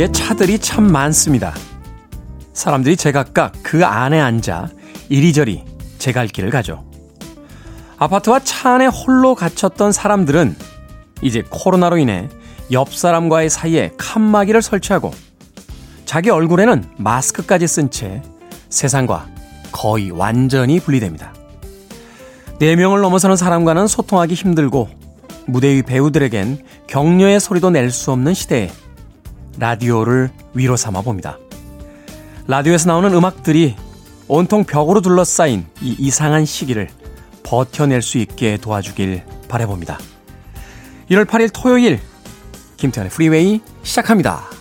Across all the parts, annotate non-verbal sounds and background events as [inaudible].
거리에 차들이 참 많습니다. 사람들이 제각각 그 안에 앉아 이리저리 제 갈 길을 가죠. 아파트와 차 안에 홀로 갇혔던 사람들은 이제 코로나로 인해 옆 사람과의 사이에 칸막이를 설치하고 자기 얼굴에는 마스크까지 쓴 채 세상과 거의 완전히 분리됩니다. 4명을 넘어서는 사람과는 소통하기 힘들고 무대 위 배우들에겐 격려의 소리도 낼 수 없는 시대에 라디오를 위로 삼아 봅니다. 라디오에서 나오는 음악들이 온통 벽으로 둘러싸인 이 이상한 시기를 버텨낼 수 있게 도와주길 바라봅니다. 1월 8일 토요일 김태훈의 프리웨이 시작합니다.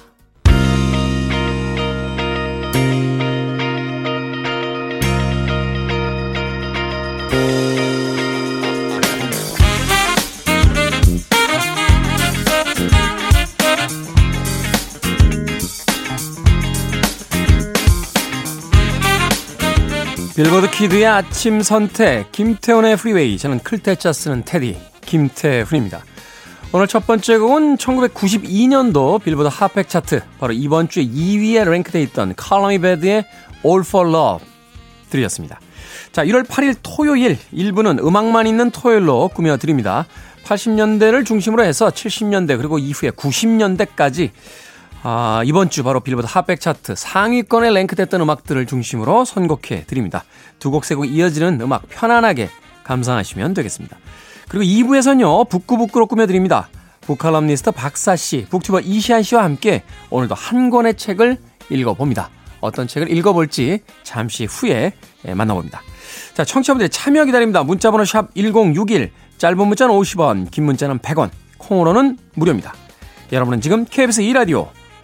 키드의 아침 선택 김태훈의 프리웨이 저는 클 태 자 쓰는 태디 김태훈입니다. 오늘 첫 번째 곡은 1992년도 빌보드 핫백 차트 바로 이번 주에 2위에 랭크돼 있던 칼럼이 베드의 All for Love 들으셨습니다. 자 1월 8일 토요일 1부는 음악만 있는 토요일로 꾸며드립니다. 80년대를 중심으로 해서 70년대 그리고 이후에 90년대까지 아, 이번 주 바로 빌보드 핫백 차트 상위권에 랭크됐던 음악들을 중심으로 선곡해 드립니다. 두 곡 세 곡 이어지는 음악 편안하게 감상하시면 되겠습니다. 그리고 2부에서는요, 북구북구로 꾸며드립니다. 북칼럼니스트 박사씨, 북튜버 이시한씨와 함께 오늘도 한 권의 책을 읽어봅니다. 어떤 책을 읽어볼지 잠시 후에 예, 만나봅니다. 자, 청취자분들의 참여 기다립니다. 문자번호 샵 1061, 짧은 문자는 50원, 긴 문자는 100원, 콩으로는 무료입니다. 여러분은 지금 KBS 2라디오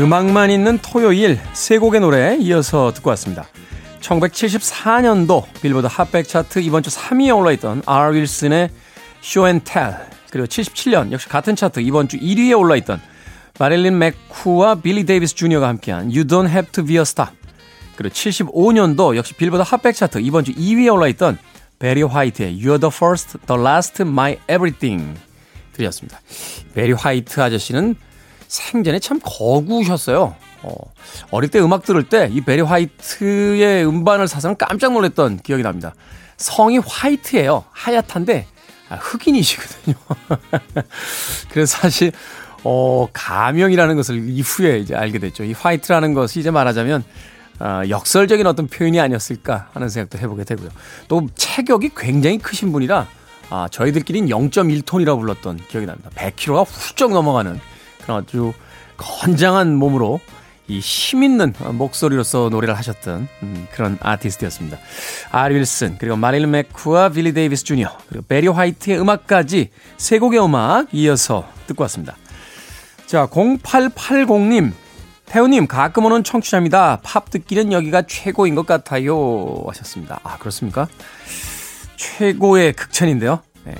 음악만 있는 토요일 세 곡의 노래 이어서 듣고 왔습니다. 1974년도 빌보드 핫백 차트 이번 주 3위에 올라있던 알 윌슨의 Show and Tell 그리고 77년 역시 같은 차트 이번 주 1위에 올라있던 마릴린 맥쿠와 빌리 데이비스 주니어가 함께한 You Don't Have to Be a Star 그리고 75년도 역시 빌보드 핫백 차트 이번 주 2위에 올라있던 베리 화이트의 You're the First, the Last, My Everything 들이었습니다. 베리 화이트 아저씨는 생전에 참 거구셨어요. 어, 어릴 때 음악 들을 때 이 베리 화이트의 음반을 사서 깜짝 놀랐던 기억이 납니다. 성이 화이트예요. 하얗한데 아, 흑인이시거든요. [laughs] 그래서 사실 어, 가명이라는 것을 이후에 이제 알게 됐죠. 이 화이트라는 것이 이제 말하자면 어, 역설적인 어떤 표현이 아니었을까 하는 생각도 해보게 되고요. 또 체격이 굉장히 크신 분이라 아, 저희들끼리는 0.1톤이라고 불렀던 기억이 납니다. 100kg가 훌쩍 넘어가는 아주 건장한 몸으로 이 힘있는 목소리로서 노래를 하셨던 음, 그런 아티스트였습니다. 알 윌슨, 그리고 마릴린 맥쿠와 빌리 데이비스 주니어, 그리고 베리 화이트의 음악까지 세 곡의 음악 이어서 듣고 왔습니다. 자, 0880님, 태우님, 가끔 오는 청취자입니다. 팝 듣기는 여기가 최고인 것 같아요. 하셨습니다. 아, 그렇습니까? 최고의 극찬인데요. 네.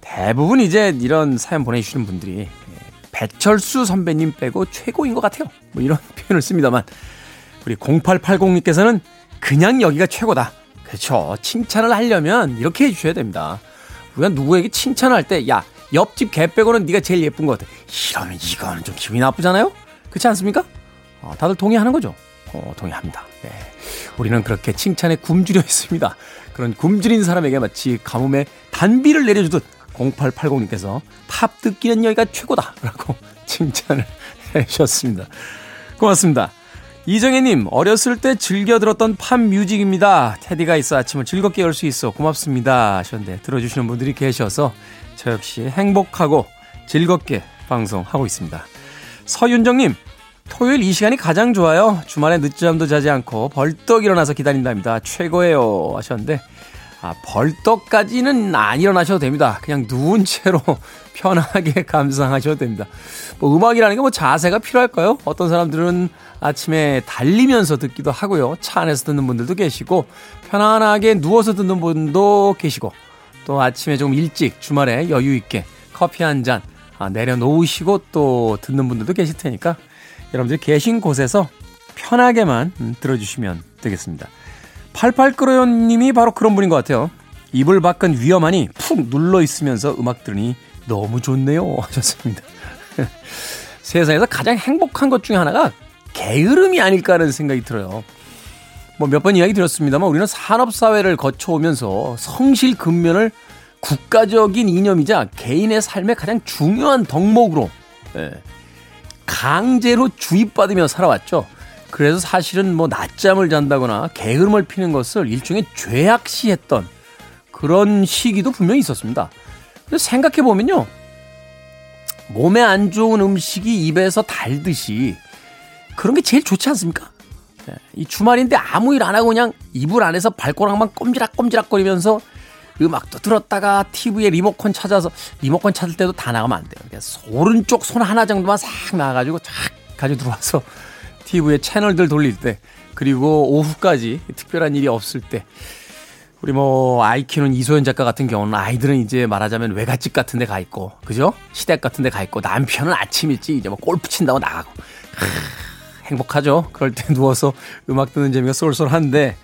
대부분 이제 이런 사연 보내주시는 분들이 배철수 선배님 빼고 최고인 것 같아요. 뭐 이런 [laughs] 표현을 씁니다만 우리 0880님께서는 그냥 여기가 최고다. 그렇죠. 칭찬을 하려면 이렇게 해주셔야 됩니다. 우리가 누구에게 칭찬을 할 때, 야, 옆집 개 빼고는 네가 제일 예쁜 것 같아. 이러면 이거는 좀 기분이 나쁘잖아요? 그렇지 않습니까? 어, 다들 동의하는 거죠? 어, 동의합니다. 네. 우리는 그렇게 칭찬에 굶주려 있습니다. 그런 굶주린 사람에게 마치 가뭄에 단비를 내려주듯 0880님께서 팝 듣기는 여기가 최고다. 라고 [laughs] 칭찬을 해주셨습니다. 고맙습니다. 이정혜님, 어렸을 때 즐겨 들었던 팝 뮤직입니다. 테디가 있어 아침을 즐겁게 열 수 있어 고맙습니다. 하셨는데, 들어주시는 분들이 계셔서 저 역시 행복하고 즐겁게 방송하고 있습니다. 서윤정님, 토요일 이 시간이 가장 좋아요. 주말에 늦잠도 자지 않고 벌떡 일어나서 기다린답니다. 최고예요. 하셨는데, 아, 벌떡까지는 안 일어나셔도 됩니다. 그냥 누운 채로 [laughs] 편하게 감상하셔도 됩니다. 뭐 음악이라는 게 뭐 자세가 필요할까요? 어떤 사람들은 아침에 달리면서 듣기도 하고요. 차 안에서 듣는 분들도 계시고 편안하게 누워서 듣는 분도 계시고 또 아침에 좀 일찍 주말에 여유 있게 커피 한잔 아, 내려놓으시고 또 듣는 분들도 계실 테니까 여러분들이 계신 곳에서 편하게만 음, 들어주시면 되겠습니다. 88끌어요님이 바로 그런 분인 것 같아요. 이불 밖은 위험하니 푹 눌러 있으면서 음악 들으니 너무 좋네요 [laughs] 하셨습니다. [laughs] 세상에서 가장 행복한 것 중에 하나가 게으름이 아닐까 하는 생각이 들어요. 뭐 몇 번 이야기 드렸습니다만 우리는 산업사회를 거쳐오면서 성실 근면을 국가적인 이념이자 개인의 삶의 가장 중요한 덕목으로 예, 강제로 주입받으며 살아왔죠. 그래서 사실은 뭐 낮잠을 잔다거나 게으름을 피는 것을 일종의 죄악시했던 그런 시기도 분명히 있었습니다. 근데 생각해 보면요. 몸에 안 좋은 음식이 입에서 달듯이 그런 게 제일 좋지 않습니까? 예, 이 주말인데 아무 일 안 하고 그냥 이불 안에서 발꼬락만 꼼지락꼼지락거리면서 음악도 들었다가 TV에 리모컨 찾아서 리모컨 찾을 때도 다 나가면 안 돼요. 그래서 오른쪽 손 하나 정도만 싹 나가지고 쫙 가지고 들어와서 TV에 채널들 돌릴 때 그리고 오후까지 특별한 일이 없을 때 우리 뭐 아이 키우는 이소연 작가 같은 경우는 아이들은 이제 말하자면 외갓집 같은 데 가 있고 그죠? 시댁 같은 데 가 있고 남편은 아침 일찍 이제 뭐 골프 친다고 나가고 행복하죠. 그럴 때 [laughs] 누워서 음악 듣는 재미가 쏠쏠한데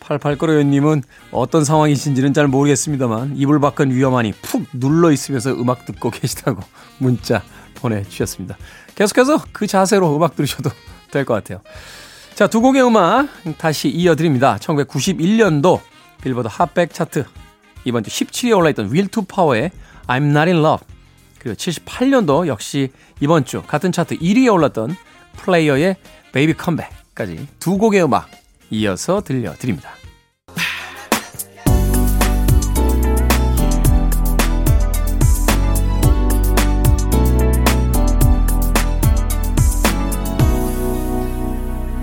88거려요님은 어떤 상황이신지는 잘 모르겠습니다만 이불 밖은 위험하니 푹 눌러 있으면서 음악 듣고 [laughs] 계시다고 문자 보내주셨습니다. 계속해서 그 자세로 음악 들으셔도 될 것 같아요. 자, 두 곡의 음악 다시 이어드립니다. 1991년도 빌보드 핫백 차트 이번 주 17위에 올라있던 윌투 파워의 I'm Not In Love 그리고 78년도 역시 이번 주 같은 차트 1위에 올랐던 플레이어의 Baby Come Back까지 두 곡의 음악 이어서 들려드립니다.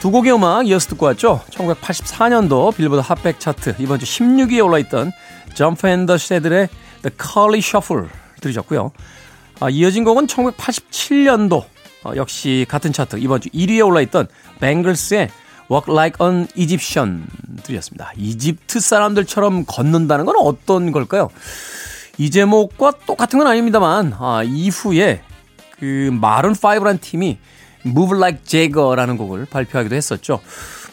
두 곡의 음악 이어서 듣고 왔죠. 1984년도 빌보드 핫백 차트 이번 주 16위에 올라있던 Jump 'n the Saddle의 The Curly Shuffle 들으셨고요. 아, 이어진 곡은 1987년도 어, 역시 같은 차트 이번 주 1위에 올라있던 뱅글스의 Walk Like an Egyptian 들으셨습니다. 이집트 사람들처럼 걷는다는 건 어떤 걸까요? 이 제목과 똑같은 건 아닙니다만 아, 이후에 그 마룬 5라는 팀이 Move Like Jagger라는 곡을 발표하기도 했었죠.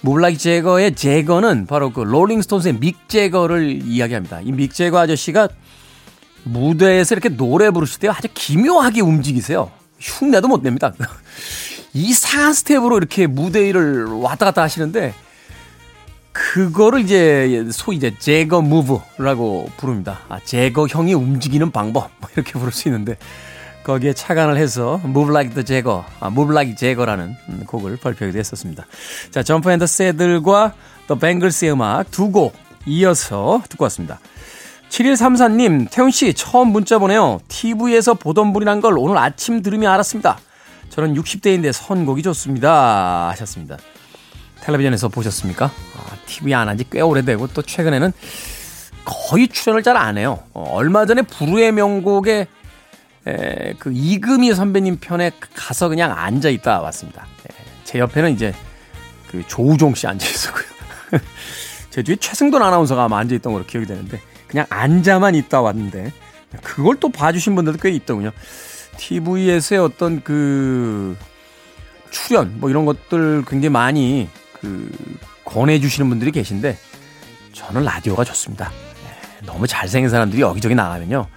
Move Like Jagger의 재거는 바로 그 롤링스톤스의 믹 재거를 이야기합니다. 이 믹 재거 아저씨가 무대에서 이렇게 노래 부르실 때 아주 기묘하게 움직이세요. 흉내도 못 냅니다. [laughs] 이상한 스텝으로 이렇게 무대 위를 왔다 갔다 하시는데 그거를 이제 소위 이제 제거 무브라고 부릅니다. 아, 제거형이 움직이는 방법 뭐 [laughs] 이렇게 부를 수 있는데 거기에 착안을 해서 Move Like the Jagger, 아, Move Like Jagger라는 곡을 발표하기도 했었습니다. 자, 점프 앤더 세들과 The Bangles의 음악 두 곡 이어서 듣고 왔습니다. 7134님, 태훈씨 처음 문자 보내요. TV에서 보던 분이란 걸 오늘 아침 들으며 알았습니다. 저는 60대인데 선곡이 좋습니다. 하셨습니다. 텔레비전에서 보셨습니까? 아, TV 안 한 지 꽤 오래되고 또 최근에는 거의 출연을 잘 안 해요. 어, 얼마 전에 부르의 명곡에 에, 그 이금희 선배님 편에 가서 그냥 앉아 있다 왔습니다. 에, 제 옆에는 이제 그 조우종 씨 앉아 있었고요. [laughs] 제 뒤에 최승돈 아나운서가 아마 앉아 있던 걸로 기억이 되는데 그냥 앉아만 있다 왔는데 그걸 또 봐주신 분들도 꽤 있더군요. TV에서의 어떤 그 출연 뭐 이런 것들 굉장히 많이 그 권해주시는 분들이 계신데 저는 라디오가 좋습니다. 네, 너무 잘생긴 사람들이 여기저기 나가면요.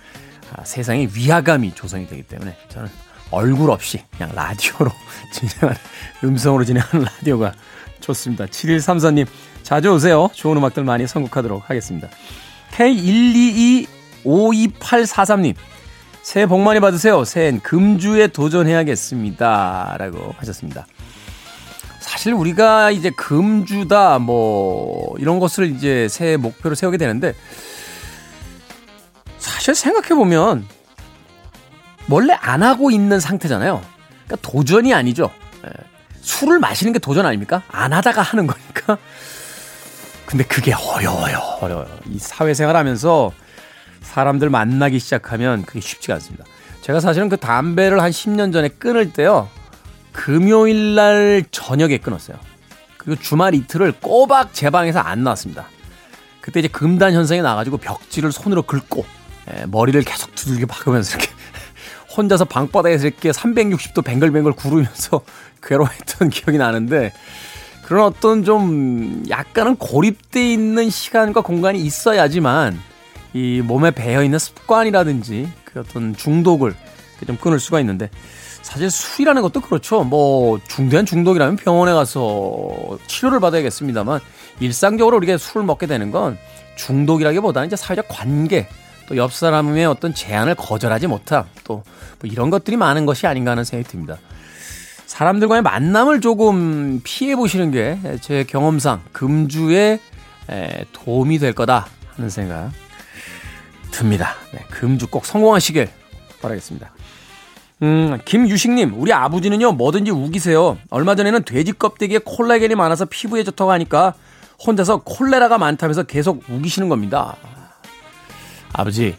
아, 세상에 위화감이 조성이 되기 때문에 저는 얼굴 없이 그냥 라디오로 [laughs] 진행하는 음성으로 진행하는 라디오가 좋습니다. 7134님 자주 오세요. 좋은 음악들 많이 선곡하도록 하겠습니다. K122-52843님. 새해 복 많이 받으세요. 새해엔 금주에 도전해야겠습니다. 라고 하셨습니다. 사실 우리가 이제 금주다, 뭐, 이런 것을 이제 새해 목표로 세우게 되는데, 사실 생각해보면, 원래 안 하고 있는 상태잖아요. 그러니까 도전이 아니죠. 예. 술을 마시는 게 도전 아닙니까? 안 하다가 하는 거니까. 근데 그게 어려워요. 어려워요. 이 사회생활 하면서 사람들 만나기 시작하면 그게 쉽지가 않습니다. 제가 사실은 그 담배를 한 10년 전에 끊을 때요. 금요일 날 저녁에 끊었어요. 그리고 주말 이틀을 꼬박 제 방에서 안 나왔습니다. 그때 이제 금단 현상이 나가지고 벽지를 손으로 긁고 예, 머리를 계속 두들겨 박으면서 이렇게 [laughs] 혼자서 방바닥에서 이렇게 360도 뱅글뱅글 구르면서 [laughs] 괴로워했던 기억이 나는데 그런 어떤 좀 약간은 고립돼 있는 시간과 공간이 있어야지만 이 몸에 배어 있는 습관이라든지 그 어떤 중독을 좀 끊을 수가 있는데 사실 술이라는 것도 그렇죠. 뭐 중대한 중독이라면 병원에 가서 치료를 받아야겠습니다만 일상적으로 우리가 술을 먹게 되는 건 중독이라기보다는 이제 사회적 관계 또 옆 사람의 어떤 제안을 거절하지 못함 또 뭐 이런 것들이 많은 것이 아닌가 하는 생각이 듭니다. 사람들과의 만남을 조금 피해 보시는 게 제 경험상 금주에 도움이 될 거다 하는 생각 듭니다. 네, 금주 꼭 성공하시길 바라겠습니다. 음, 김유식님, 우리 아버지는요, 뭐든지 우기세요. 얼마 전에는 돼지 껍데기에 콜라겐이 많아서 피부에 좋다고 하니까 혼자서 콜레라가 많다면서 계속 우기시는 겁니다. 아버지,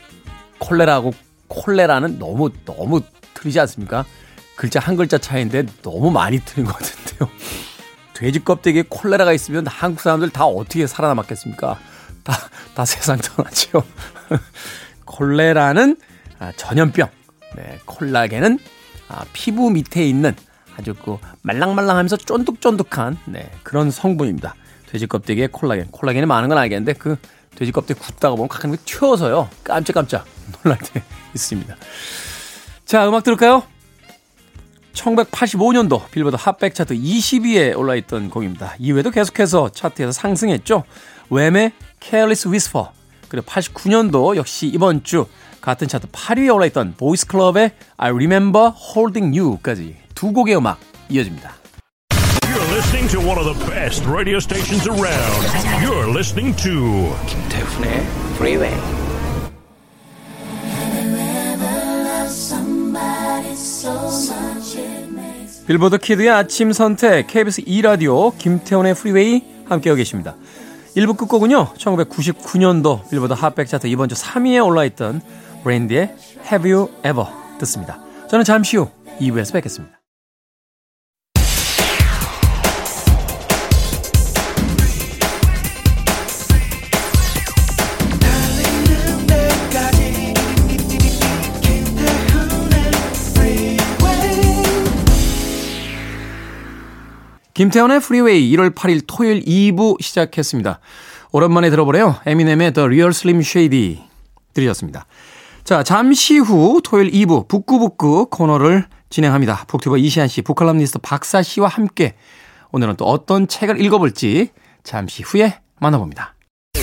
콜레라하고 콜레라는 너무, 너무 틀리지 않습니까? 글자 한 글자 차이인데 너무 많이 틀린 것 같은데요. 돼지 껍데기에 콜레라가 있으면 한국 사람들 다 어떻게 살아남았겠습니까? 다, 다 세상 떠나죠. [laughs] 콜레라는 아, 전염병, 네, 콜라겐은 아, 피부 밑에 있는 아주 그 말랑말랑하면서 쫀득쫀득한 네, 그런 성분입니다. 돼지 껍데기에 콜라겐. 콜라겐이 많은 건 알겠는데 그 돼지 껍데기 굽다가 보면 가끔 튀어서요. 깜짝깜짝 놀랄 때 있습니다. 자, 음악 들을까요? 1985년도 빌보드 핫백 차트 20위에 올라있던 곡입니다. 이후에도 계속해서 차트에서 상승했죠. 왬의 Careless Whisper 그리고 89년도 역시 이번 주 같은 차트 8위에 올라있던 보이스 클럽의 I Remember Holding You까지 두 곡의 음악 이어집니다. Listening to one of the best radio stations around. You're listening to 김태훈의 Freeway. 빌보드 키드의 아침 선택 KBS 2 라디오 김태훈의 프리웨이 함께하고 계십니다. 1부 끝곡은요. 1999년도 빌보드 핫백 차트 이번 주 3위에 올라있던 브랜디의 Have You Ever 듣습니다. 저는 잠시 후 2부에서 뵙겠습니다. 김태훈의 프리웨이 1월 8일 토요일 2부 시작했습니다. 오랜만에 들어보네요. 에미넴의 The Real Slim Shady 들으셨습니다. 자, 잠시 후 토요일 2부 북구북구 코너를 진행합니다. 북튜버 이시안 씨, 북칼럼니스트 박사 씨와 함께 오늘은 또 어떤 책을 읽어볼지 잠시 후에 만나봅니다. I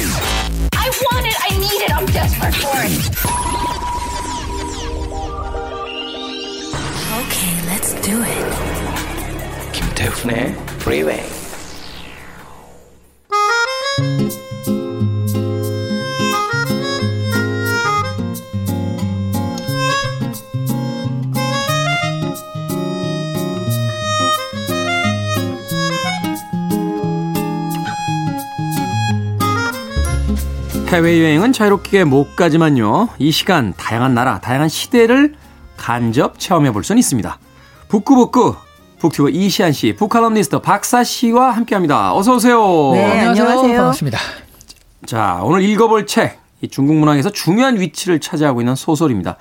want it, I need it, I'm desperate for it. Okay, let's do it. 김태훈의 Freeway. 해외여행은 자유롭게 못 가지만요. 이 시간 다양한 나라, 다양한 시대를 간접 체험해 볼 수는 있습니다. 북구북구 북튜버 이시안 씨, 북칼럼니스트 박사 씨와 함께합니다. 어서 오세요. 네, 안녕하세요. 반갑습니다. 자, 오늘 읽어볼 책, 이 중국 문학에서 중요한 위치를 차지하고 있는 소설입니다.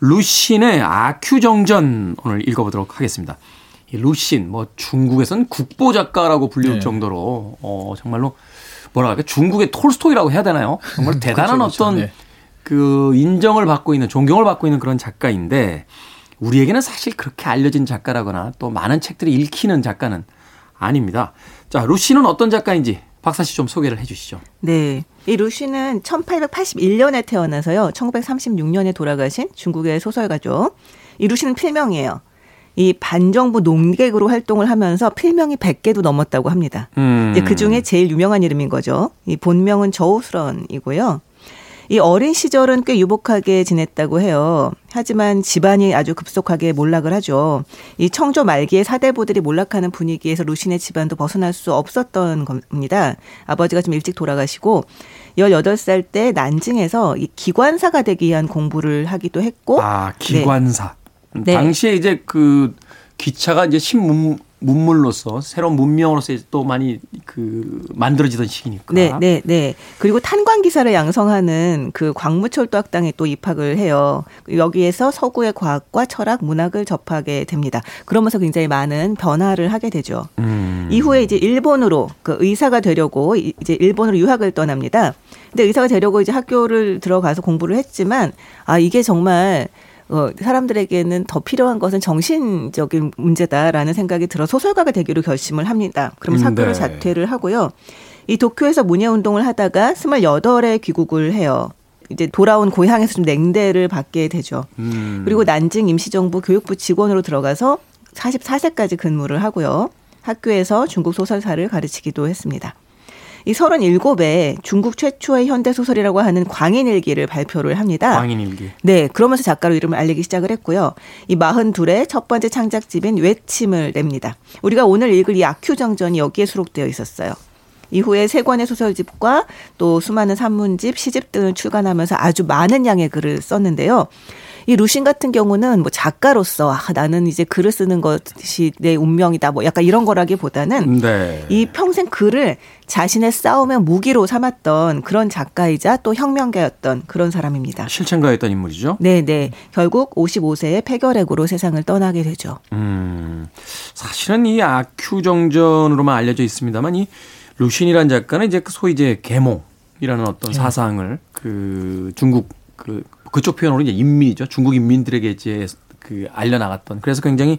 루신의 아큐정전 오늘 읽어보도록 하겠습니다. 이 루신, 뭐 중국에서는 국보 작가라고 불릴 네. 정도로 어, 정말로 뭐라 할까 중국의 톨스토이라고 해야 되나요? 정말 대단한 그렇죠, 어떤 네. 그 인정을 받고 있는 존경을 받고 있는 그런 작가인데 우리에게는 사실 그렇게 알려진 작가라거나 또 많은 책들이 읽히는 작가는 아닙니다. 자, 루시는 어떤 작가인지 박사 씨 좀 소개를 해 주시죠. 네. 이 루시는 1881년에 태어나서요. 1936년에 돌아가신 중국의 소설가죠. 이 루시는 필명이에요. 이 반정부 농객으로 활동을 하면서 필명이 100개도 넘었다고 합니다. 음. 그 중에 제일 유명한 이름인 거죠. 이 본명은 저우스런이고요. 이 어린 시절은 꽤 유복하게 지냈다고 해요. 하지만 집안이 아주 급속하게 몰락을 하죠. 이 청조 말기에 사대부들이 몰락하는 분위기에서 루신의 집안도 벗어날 수 없었던 겁니다. 아버지가 좀 일찍 돌아가시고 18살 때 난징에서 이 기관사가 되기 위한 공부를 하기도 했고 아, 기관사. 음, 네. 당시에 이제 그 기차가 이제 신문 문물로서 새로운 문명으로서 또 많이 그 만들어지던 시기니까. 네, 네, 네. 그리고 탄광 기사를 양성하는 그 광무철도 학당에 또 입학을 해요. 여기에서 서구의 과학과 철학, 문학을 접하게 됩니다. 그러면서 굉장히 많은 변화를 하게 되죠. 음. 이후에 이제 일본으로 그 의사가 되려고 이- 이제 일본으로 유학을 떠납니다. 근데 의사가 되려고 이제 학교를 들어가서 공부를 했지만 아 이게 정말 어, 사람들에게는 더 필요한 것은 정신적인 문제다라는 생각이 들어 소설가가 되기로 결심을 합니다. 그럼 음, 학교를 네. 자퇴를 하고요. 이 도쿄에서 문예 운동을 하다가 28에 귀국을 해요. 이제 돌아온 고향에서 좀 냉대를 받게 되죠. 음. 그리고 난징 임시정부 교육부 직원으로 들어가서 44세까지 근무를 하고요. 학교에서 중국 소설사를 가르치기도 했습니다. 이 37에 중국 최초의 현대 소설이라고 하는 광인일기를 발표를 합니다. 광인일기. 네, 그러면서 작가로 이름을 알리기 시작을 했고요. 이 42의 첫 번째 창작집인 외침을 냅니다. 우리가 오늘 읽을 이 아큐정전이 여기에 수록되어 있었어요. 이후에 세 권의 소설집과 또 수많은 산문집, 시집 등을 출간하면서 아주 많은 양의 글을 썼는데요. 이 루신 같은 경우는 뭐 작가로서 아, 나는 이제 글을 쓰는 것이 내 운명이다 뭐 약간 이런 거라기보다는 네. 이 평생 글을 자신의 싸움의 무기로 삼았던 그런 작가이자 또 혁명가였던 그런 사람입니다. 실천가였던 인물이죠. 네, 네. 결국 55세에 폐결핵으로 세상을 떠나게 되죠. 음, 사실은 이 아큐정전으로만 알려져 있습니다만 이 루신이라는 작가는 이제 그 소위 이제 계몽이라는 어떤 사상을 그 중국 그 그쪽 표현으로 이제 인민이죠. 중국 인민들에게 이제 그 알려나갔던 그래서 굉장히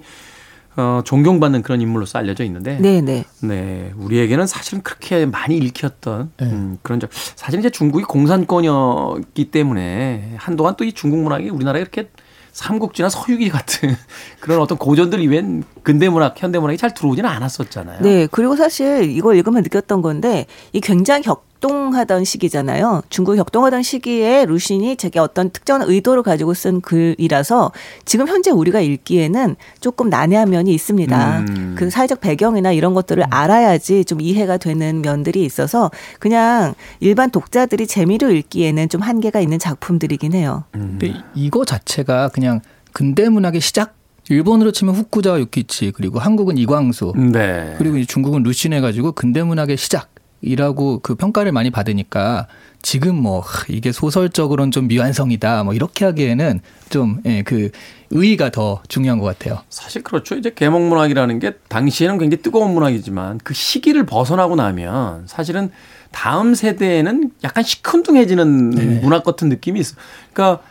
어, 존경받는 그런 인물로서 알려져 있는데 네, 네. 네, 우리에게는 사실은 그렇게 많이 읽혔던 네. 음, 그런 점. 사실 이제 중국이 공산권이었기 때문에 한동안 또 이 중국 문학이 우리나라에 이렇게 삼국지나 서유기 같은 [laughs] 그런 어떤 고전들 이외엔 근대 문학, 현대 문학이 잘 들어오지는 않았었잖아요. 네, 그리고 사실 이걸 읽으면 느꼈던 건데 이 굉장히 격 동하던 시기잖아요. 중국 격동하던 시기에 루신이 제게 어떤 특정한 의도를 가지고 쓴 글이라서 지금 현재 우리가 읽기에는 조금 난해한 면이 있습니다. 음. 그 사회적 배경이나 이런 것들을 알아야지 좀 이해가 되는 면들이 있어서 그냥 일반 독자들이 재미로 읽기에는 좀 한계가 있는 작품들이긴 해요. 근데 이거 자체가 그냥 근대 문학의 시작. 일본으로 치면 후쿠자와 유키치 그리고 한국은 이광수 네. 그리고 이제 중국은 루신 해가지고 근대 문학의 시작 이라고 그 평가를 많이 받으니까 지금 뭐 하, 이게 소설적으로는 좀 미완성이다 뭐 이렇게 하기에는 좀 예, 그 의의가 더 중요한 것 같아요. 사실 그렇죠. 이제 계몽 문학이라는 게 당시에는 굉장히 뜨거운 문학이지만 그 시기를 벗어나고 나면 사실은 다음 세대에는 약간 시큰둥해지는 문학 같은 느낌이 있어. 그러니까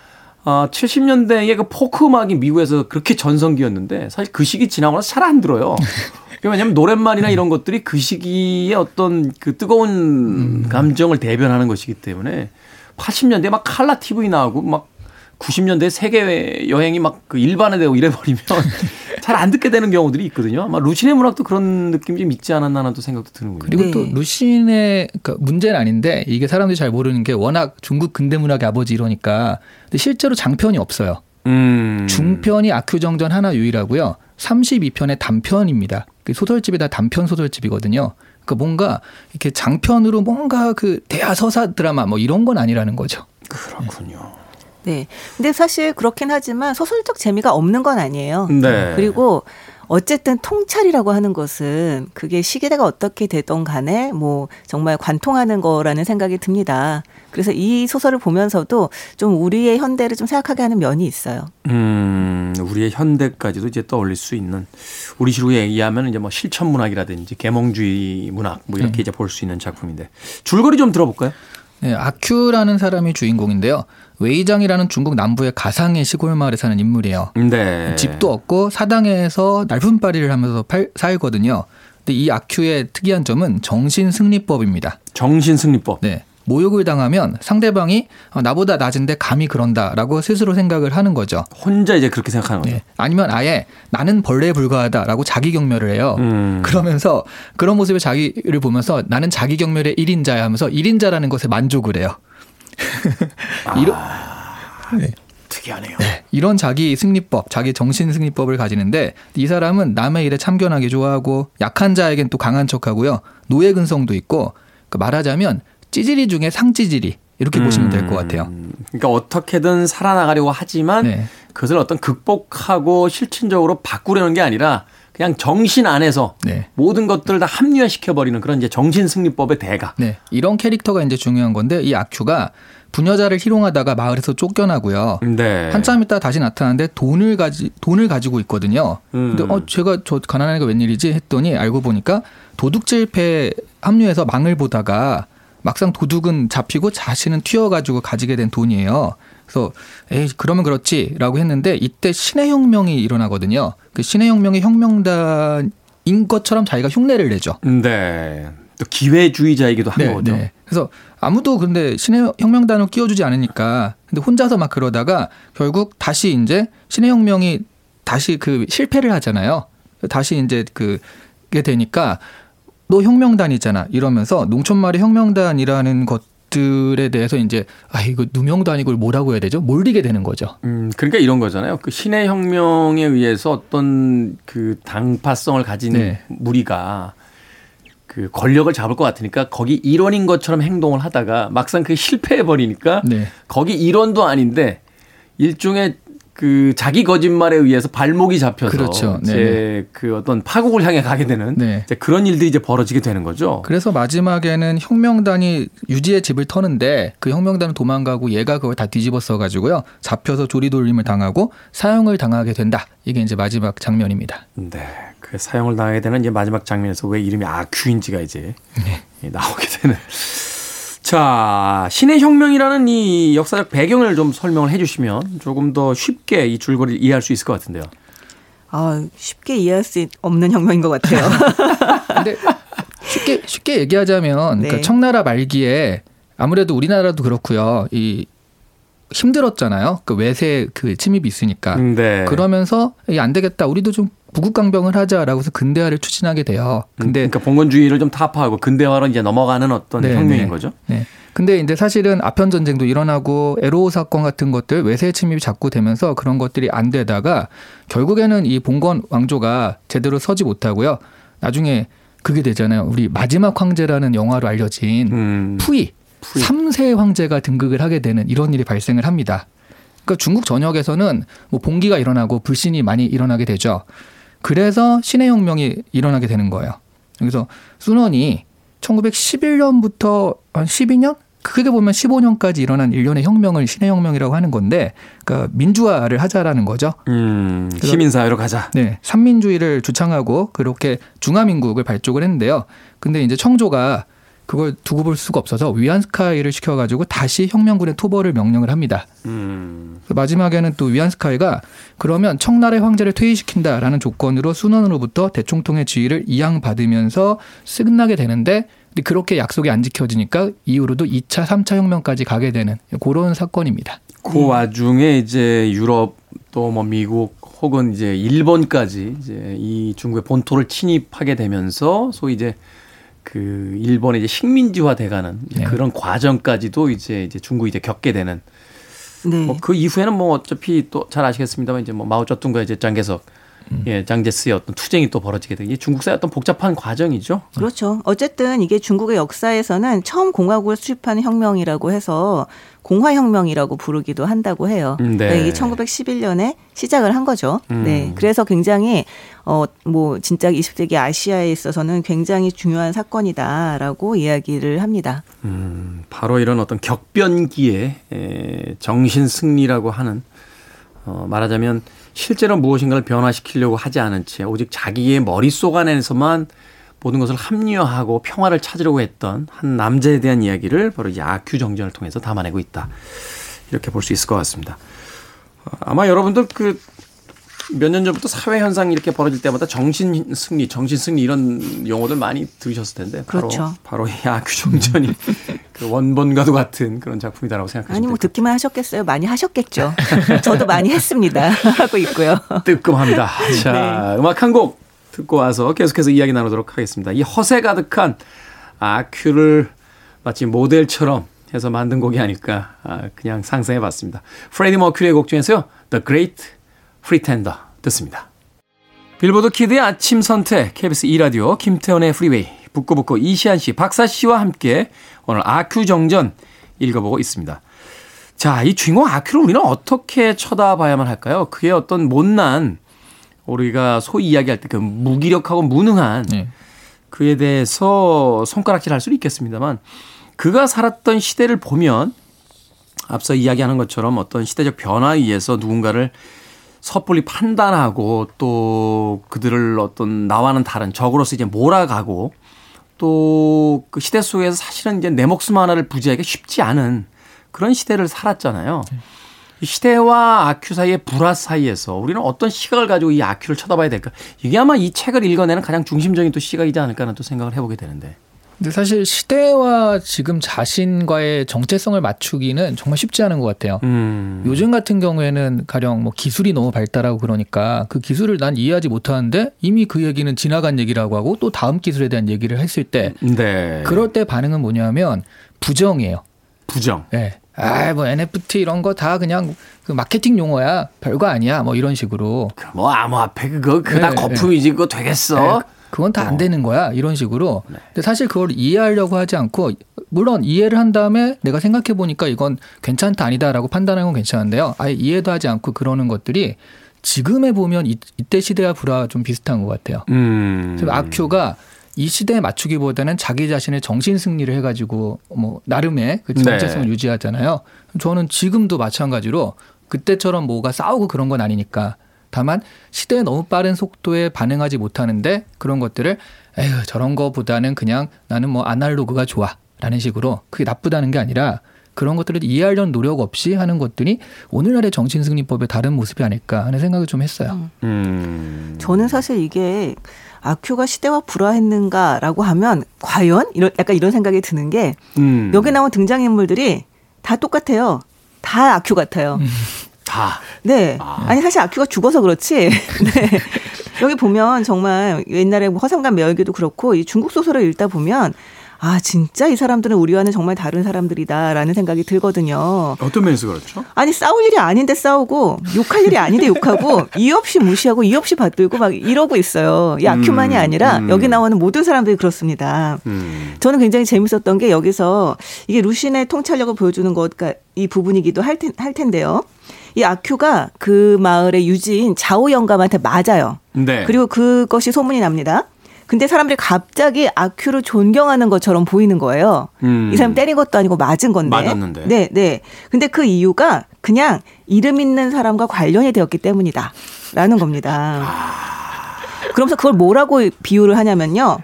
어, 70년대에 그 포크 음악이 미국에서 그렇게 전성기였는데 사실 그 시기 지나고 나서 잘 안 들어요. [laughs] 왜냐하면 노랫말이나 이런 것들이 그 시기의 어떤 그 뜨거운 감정을 대변하는 것이기 때문에 80년대 막 칼라 TV 나오고 막 90년대 세계 여행이 막 그 일반화되고 이래버리면 [laughs] 잘 안 듣게 되는 경우들이 있거든요. 아마 루신의 문학도 그런 느낌이 좀 있지 않았나 하는 또 생각도 드는군요. 그리고 네. 또 루신의 그러니까 문제는 아닌데 이게 사람들이 잘 모르는 게 워낙 중국 근대 문학의 아버지 이러니까 근데 실제로 장편이 없어요. 음. 중편이 아큐정전 하나 유일하고요. 32편의 단편입니다. 그 소설집이 다 단편 소설집이거든요. 그러니까 뭔가 이렇게 장편으로 뭔가 그 대하 서사 드라마 뭐 이런 건 아니라는 거죠. 그렇군요. 네. 근데 사실 그렇긴 하지만 소설적 재미가 없는 건 아니에요. 네. 그리고 어쨌든 통찰이라고 하는 것은 그게 시기대가 어떻게 되던 간에 뭐 정말 관통하는 거라는 생각이 듭니다. 그래서 이 소설을 보면서도 좀 우리의 현대를 좀 생각하게 하는 면이 있어요. 음, 우리의 현대까지도 이제 떠올릴 수 있는 우리 식으로 얘기하면 이제 뭐 실천 문학이라든지 계몽주의 문학 뭐 이렇게 이제 볼 수 있는 작품인데 줄거리 좀 들어볼까요? 네, 아큐라는 사람이 주인공인데요. 웨이장이라는 중국 남부의 가상의 시골 마을에 사는 인물이에요. 네. 집도 없고 사당에서 날품바리를 하면서 팔, 살거든요. 근데 이 아큐의 특이한 점은 정신 승리법입니다. 정신 승리법. 네. 모욕을 당하면 상대방이 어, 나보다 낮은데 감히 그런다라고 스스로 생각을 하는 거죠. 혼자 이제 그렇게 생각하는 거죠. 네. 아니면 아예 나는 벌레에 불과하다라고 자기 경멸을 해요. 음. 그러면서 그런 모습의 자기를 보면서 나는 자기 경멸의 1인자야 하면서 1인자라는 것에 만족을 해요. [laughs] 이런, 특이하네요. 이런 자기 승리법, 자기 정신 승리법을 가지는데 이 사람은 남의 일에 참견하기 좋아하고 약한 자에겐 또 강한 척하고요. 노예 근성도 있고 그 말하자면 찌질이 중에 상찌질이 이렇게 보시면 될 것 같아요. 음, 그러니까 어떻게든 살아나가려고 하지만 네. 그것을 어떤 극복하고 실천적으로 바꾸려는 게 아니라 그냥 정신 안에서 네. 모든 것들을 다 합리화시켜 버리는 그런 이제 정신 승리법의 대가. 네. 이런 캐릭터가 이제 중요한 건데 이 아큐가 부녀자를 희롱하다가 마을에서 쫓겨나고요. 네. 한참 있다 다시 나타나는데 돈을 가지 돈을 가지고 있거든요. 음. 근데 어 제가 저 가난한 애가 웬일이지 했더니 알고 보니까 도둑질패 합류해서 망을 보다가 막상 도둑은 잡히고 자신은 튀어가지고 가지게 된 돈이에요. 그래서 에이 그러면 그렇지라고 했는데 이때 신의 혁명이 일어나거든요. 그 신의 혁명의 혁명단인 것처럼 자기가 흉내를 내죠. 네. 또 기회주의자이기도 한 거죠. 그래서 아무도 근데 신의 혁명단을 끼워주지 않으니까 근데 혼자서 막 그러다가 결국 다시 이제 신의 혁명이 다시 그 실패를 하잖아요. 다시 이제 그게 되니까 너 혁명단이잖아 이러면서 농촌말의 혁명단이라는 것 들에 대해서 이제 아 이거 누명도 아니고 뭐라고 해야 되죠? 몰리게 되는 거죠. 음, 그러니까 이런 거잖아요. 그 신의 혁명에 의해서 어떤 그 당파성을 가진 네. 무리가 그 권력을 잡을 것 같으니까 거기 일원인 것처럼 행동을 하다가 막상 그게 실패해 버리니까 네. 거기 일원도 아닌데 일종의 그 자기 거짓말에 의해서 발목이 잡혀서 그렇죠. 이제 그 어떤 파국을 향해 가게 되는 네. 이제 그런 일들이 이제 벌어지게 되는 거죠. 그래서 마지막에는 혁명단이 유지의 집을 터는데 그 혁명단은 도망가고 얘가 그걸 다 뒤집어 써 가지고요 잡혀서 조리돌림을 당하고 사형을 당하게 된다. 이게 이제 마지막 장면입니다. 네. 그 사용을 당하게 되는 이제 마지막 장면에서 왜 이름이 아큐인지가 이제 예, 나오게 되는. 자, 신의 혁명이라는 이 역사적 배경을 좀 설명을 해 주시면 조금 더 쉽게 이 줄거리를 이해할 수 있을 것 같은데요. 아, 쉽게 이해할 수 없는 혁명인 것 같아요. [laughs] 근데 쉽게 쉽게 얘기하자면 네. 그러니까 청나라 말기에 아무래도 우리나라도 그렇고요. 이 힘들었잖아요. 그 외세 그 침입이 있으니까. 네. 그러면서 이안 되겠다. 우리도 좀 부국강병을 하자라고 해서 근대화를 추진하게 돼요. 근데 그러니까 봉건주의를 좀 타파하고 근대화로 이제 넘어가는 어떤 네, 혁명인 네. 거죠. 네. 근데 이제 사실은 아편 전쟁도 일어나고 애로우 사건 같은 것들 외세 침입이 자꾸 되면서 그런 것들이 안 되다가 결국에는 이 봉건 왕조가 제대로 서지 못하고요. 나중에 그게 되잖아요. 우리 마지막 황제라는 영화로 알려진 음. 푸이, 푸이. 삼세 황제가 등극을 하게 되는 이런 일이 발생을 합니다. 그러니까 중국 전역에서는 뭐 봉기가 일어나고 불신이 많이 일어나게 되죠. 그래서 신의 혁명이 일어나게 되는 거예요. 그래서 순원이 1911년부터 한 12년? 크게 보면 15년까지 일어난 일련의 혁명을 신의 혁명이라고 하는 건데, 그러니까 민주화를 하자라는 거죠. 음, 시민사회로 가자. 네, 삼민주의를 주창하고 그렇게 중화민국을 발족을 했는데요. 근데 이제 청조가 그걸 두고 볼 수가 없어서 위안스카이를 시켜가지고 다시 혁명군의 토벌을 명령을 합니다. 음. 그래서 마지막에는 또 위안스카이가 그러면 청나라의 황제를 퇴위시킨다라는 조건으로 순원으로부터 대총통의 지위를 이양받으면서 끝나게 되는데 근데 그렇게 약속이 안 지켜지니까 이후로도 2차, 3차 혁명까지 가게 되는 그런 사건입니다. 그 와중에 이제 유럽 또 뭐 미국 혹은 이제 일본까지 이제 이 중국의 본토를 침입하게 되면서 소위 이제 그 일본의 이제 식민지화 돼가는 네. 그런 과정까지도 이제 이제 중국이 이제 겪게 되는 네. 뭐 그 이후에는 뭐 어차피 또 잘 아시겠습니다만 이제 뭐 마오쩌둥과 이제 장개석 예 장제스의 어떤 투쟁이 또 벌어지게 되게 중국 사회 어떤 복잡한 과정이죠. 그렇죠. 어쨌든 이게 중국의 역사에서는 처음 공화국을 수립하는 혁명이라고 해서 공화혁명이라고 부르기도 한다고 해요. 음, 네. 그러니까 이게 1911년에 시작을 한 거죠. 음. 네. 그래서 굉장히 어 뭐 진짜 20세기 아시아에 있어서는 굉장히 중요한 사건이다라고 이야기를 합니다. 음, 바로 이런 어떤 격변기의 에, 정신 승리라고 하는 어, 말하자면 실제로 무엇인가를 변화시키려고 하지 않은 채 오직 자기의 머릿속 안에서만 모든 것을 합리화하고 평화를 찾으려고 했던 한 남자에 대한 이야기를 바로 이 아큐 정전을 통해서 담아내고 있다. 이렇게 볼 수 있을 것 같습니다. 어, 아마 여러분들 그 몇 년 전부터 사회 현상이 이렇게 벌어질 때마다 정신 승리, 정신 승리 이런 용어들 많이 들으셨을 텐데 바로 그렇죠. 바로 이 아큐종전이 [laughs] 그 원본과도 같은 그런 작품이다라고 생각하시면 아니 뭐. 듣기만 하셨겠어요. 많이 하셨겠죠. [laughs] 저도 많이 했습니다. [laughs] 하고 있고요. 뜨끔합니다. 자, 네. 음악 한 곡 듣고 와서 계속해서 이야기 나누도록 하겠습니다. 이 허세 가득한 아큐를 마치 모델처럼 해서 만든 곡이 아닐까 아, 그냥 상상해 봤습니다. 프레디 머큐리의 곡 중에서요. The Great Pretender 듣습니다. 빌보드 키드의 아침 선택 KBS 2라디오 김태훈의 프리웨이 북구북구 이시안 씨, 박사 씨와 함께 오늘 아큐 정전 읽어보고 있습니다. 자, 이 주인공 아큐를 우리는 어떻게 쳐다봐야만 할까요? 그의 어떤 못난 우리가 소위 이야기할 때 그 무기력하고 무능한 네. 그에 대해서 손가락질 할 수는 있겠습니다만 그가 살았던 시대를 보면 앞서 이야기하는 것처럼 어떤 시대적 변화에 의해서 누군가를 섣불리 판단하고 또 그들을 어떤 나와는 다른 적으로서 이제 몰아가고 또 그 시대 속에서 사실은 이제 내 목숨 하나를 부지하기가 쉽지 않은 그런 시대를 살았잖아요. 이 시대와 아큐 사이의 불화 사이에서 우리는 어떤 시각을 가지고 이 아큐를 쳐다봐야 될까? 이게 아마 이 책을 읽어내는 가장 중심적인 또 시각이지 않을까 하는 또 생각을 해보게 되는데. 근데 사실 시대와 지금 자신과의 정체성을 맞추기는 정말 쉽지 않은 것 같아요. 음. 요즘 같은 경우에는 가령 뭐 기술이 너무 발달하고 그러니까 그 기술을 난 이해하지 못하는데 이미 그 얘기는 지나간 얘기라고 하고 또 다음 기술에 대한 얘기를 했을 때 네. 그럴 때 반응은 뭐냐면 부정이에요. 부정. 예. 아, 뭐 NFT 이런 거 다 그냥 그 마케팅 용어야. 별거 아니야. 뭐 이런 식으로. 뭐 아무 앞에 그거 그다 네, 거품이지 그거 되겠어. 예, 그건 다안 되는 거야. 이런 식으로. 근데 사실 그걸 이해하려고 하지 않고 물론 이해를 한 다음에 내가 생각해 보니까 이건 괜찮다 아니다라고 판단하는 건 괜찮은데요. 아예 이해도 하지 않고 그러는 것들이 지금에 보면 이, 이때 시대와 불화 좀 비슷한 것 같아요. 음. 아큐가 이 시대에 맞추기보다는 자기 자신의 정신 승리를 해가지고 뭐 나름의 그 정체성을 네. 유지하잖아요. 저는 지금도 마찬가지로 그때처럼 뭐가 싸우고 그런 건 아니니까 다만 시대에 너무 빠른 속도에 반응하지 못하는데 그런 것들을 에휴 저런 거보다는 그냥 나는 뭐 아날로그가 좋아라는 식으로 그게 나쁘다는 게 아니라 그런 것들을 이해하려는 노력 없이 하는 것들이 오늘날의 정신승리법의 다른 모습이 아닐까 하는 생각을 좀 했어요. 음. 저는 사실 이게 아큐가 시대와 불화했는가라고 하면 과연 이런 약간 이런 생각이 드는 게 음. 여기 나온 등장인물들이 다 똑같아요. 다 아큐 같아요. 다. 네. 아. 아니 사실 아큐가 죽어서 그렇지. [laughs] 네. 여기 보면 정말 옛날에 뭐 허상간 매열기도 그렇고 이 중국 소설을 읽다 보면 아 진짜 이 사람들은 우리와는 정말 다른 사람들이다라는 생각이 들거든요. 어떤 면에서 그렇죠? 아니 싸울 일이 아닌데 싸우고 욕할 일이 아닌데 욕하고 [laughs] 이유 없이 무시하고 이유 없이 받들고 막 이러고 있어요. 이 아큐만이 음, 아니라 음. 여기 나오는 모든 사람들이 그렇습니다. 음. 저는 굉장히 재밌었던 게 여기서 이게 루신의 통찰력을 보여주는 것 이 부분이기도 할, 텐, 할 텐데요. 이 아큐가 그 마을의 유지인 자오 영감한테 맞아요. 네. 그리고 그것이 소문이 납니다. 근데 사람들이 갑자기 아큐를 존경하는 것처럼 보이는 거예요. 음. 이 사람 때린 것도 아니고 맞은 건데. 맞았는데. 네, 네. 근데 그 이유가 그냥 이름 있는 사람과 관련이 되었기 때문이다. 라는 겁니다. 그러면서 그걸 뭐라고 비유를 하냐면요.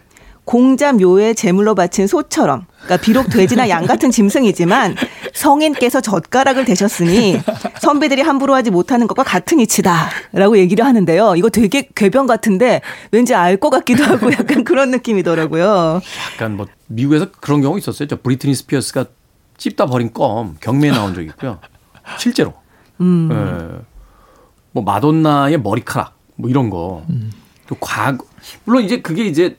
공자 묘에 제물로 바친 소처럼. 그러니까 비록 돼지나 양 같은 짐승이지만 성인께서 젓가락을 대셨으니 선비들이 함부로 하지 못하는 것과 같은 이치다라고 얘기를 하는데요. 이거 되게 궤변 같은데 왠지 알 것 같기도 하고 약간 그런 느낌이더라고요. 약간 뭐 미국에서 그런 경우 있었어요. 저 브리트니 스피어스가 찝다 버린 껌 경매에 나온 적이 있고요. 실제로. 음. 예. 뭐 마돈나의 머리카락 뭐 이런 거. 또 과거 물론 이제 그게 이제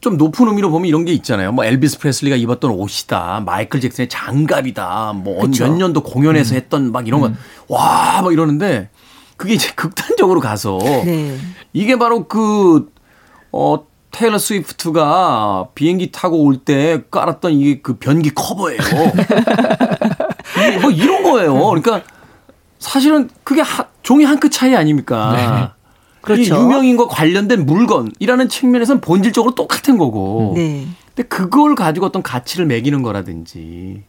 좀 높은 의미로 보면 이런 게 있잖아요. 뭐 엘비스 프레슬리가 입었던 옷이다. 마이클 잭슨의 장갑이다. 뭐. 몇 년도 공연에서 했던 막 이런 건 와, 막 이러는데 그게 이제 극단적으로 가서 네. 이게 바로 그, 어, 테일러 스위프트가 비행기 타고 올 때 깔았던 이게 그 변기 커버예요. [laughs] 뭐 이런 거예요. 그러니까 사실은 그게 하, 종이 한 끗 차이 아닙니까? 그렇죠. 이 유명인과 관련된 물건이라는 측면에서는 본질적으로 똑같은 거고. 네. 근데 그걸 가지고 어떤 가치를 매기는 거라든지.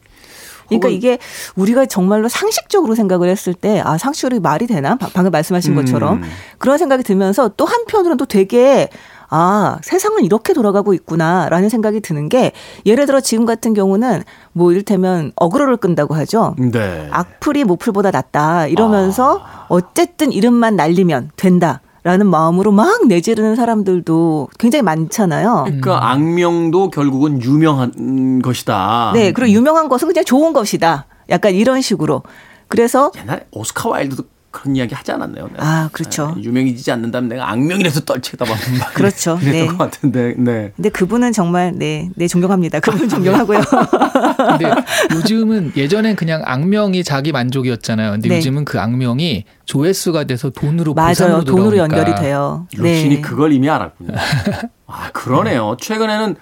그러니까 이게 우리가 정말로 상식적으로 생각을 했을 때 아 상식으로 말이 되나 바- 방금 말씀하신 음. 것처럼 그런 생각이 들면서 또 한편으로는 또 되게 아, 세상은 이렇게 돌아가고 있구나라는 생각이 드는 게 예를 들어 지금 같은 경우는 뭐 이를테면 어그로를 끈다고 하죠. 네. 악플이 모플보다 낫다 이러면서 어쨌든 이름만 날리면 된다. 라는 마음으로 막 내지르는 사람들도 굉장히 많잖아요. 그러니까 악명도 결국은 유명한 것이다. 네, 그리고 유명한 것은 그냥 좋은 것이다. 약간 이런 식으로. 그래서 옛날에 오스카 와일드도 그런 이야기 하지 않았나요? 네. 아, 그렇죠. 네, 유명해지지 않는다면 내가 악명이라도 떨치다 막 [laughs] 그렇죠. 그랬던 네. 것 같은데. 네. 근데 그분은 정말 네, 네 존경합니다. 그분 존경하고요. [laughs] 근데 요즘은 예전엔 그냥 악명이 자기 만족이었잖아요. 근데 네. 요즘은 그 악명이 조회수가 돼서 돈으로 맞아요. 돈으로 돌아오니까. 연결이 돼요. 루신이 네. 그걸 이미 알았군요. [laughs] 아, 그러네요. 최근에는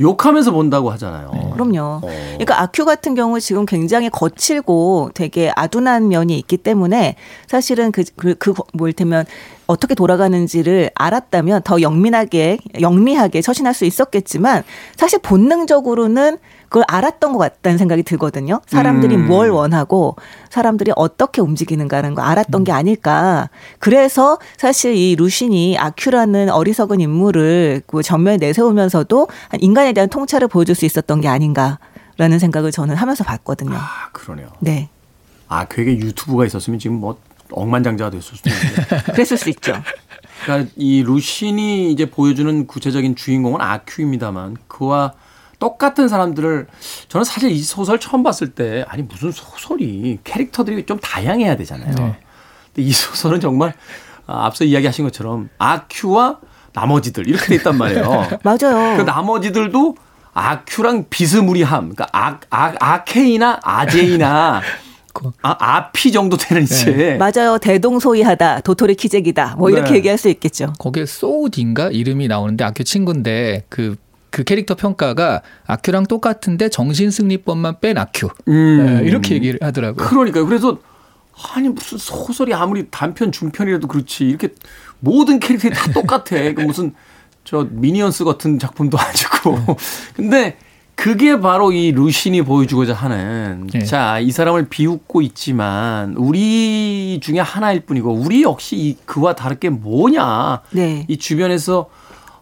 욕하면서 본다고 하잖아요. 그럼요. 어. 그러니까 아큐 같은 경우 지금 굉장히 거칠고 되게 아둔한 면이 있기 때문에 사실은 그, 그, 그, 뭐, 일테면 어떻게 돌아가는지를 알았다면 더 영민하게, 영리하게 처신할 수 있었겠지만 사실 본능적으로는 그걸 알았던 것 같다는 생각이 들거든요. 사람들이 음. 뭘 원하고 사람들이 어떻게 움직이는가라는 걸 알았던 게 아닐까. 그래서 사실 이 루신이 아큐라는 어리석은 인물을 그 전면에 내세우면서도 한 인간에 대한 통찰을 보여줄 수 있었던 게 아닌가라는 생각을 저는 하면서 봤거든요. 아, 그러네요. 네. 아, 그에게 유튜브가 있었으면 지금 뭐 억만장자가 됐을 수도 있는데. [laughs] 그랬을 수 있죠. 그러니까 이 루신이 이제 보여주는 구체적인 주인공은 아큐입니다만 그와 똑같은 사람들을 저는 사실 이 소설 처음 봤을 때 아니 무슨 소설이 캐릭터들이 좀 다양해야 되잖아요. 네. 근데 이 소설은 정말 아, 앞서 이야기하신 것처럼 아큐와 나머지들 이렇게 돼 있단 말이에요. [laughs] 맞아요. 그 나머지들도 아큐랑 비스무리함, 그러니까 아, 아, 아케이나 아제이나 [laughs] 아, 아피 정도 되는 이제 맞아요. 대동소이하다, 도토리 키재기다, 뭐 이렇게 네. 얘기할 수 있겠죠. 거기에 소D인가 이름이 나오는데 아큐 친구인데 그, 그 캐릭터 평가가 아큐랑 똑같은데 정신승리법만 뺀 아큐. 음. 네, 이렇게 얘기를 하더라고요. 그러니까요. 그래서 아니 무슨 소설이 아무리 단편 중편이라도 그렇지 이렇게 모든 캐릭터이 다 [laughs] 똑같아. 그 무슨 저 미니언스 같은 작품도 아니고. 근데 그게 바로 이 루신이 보여주고자 하는 네. 자, 이 사람을 비웃고 있지만 우리 중에 하나일 뿐이고 우리 역시 이 그와 다를 게 뭐냐. 네. 이 주변에서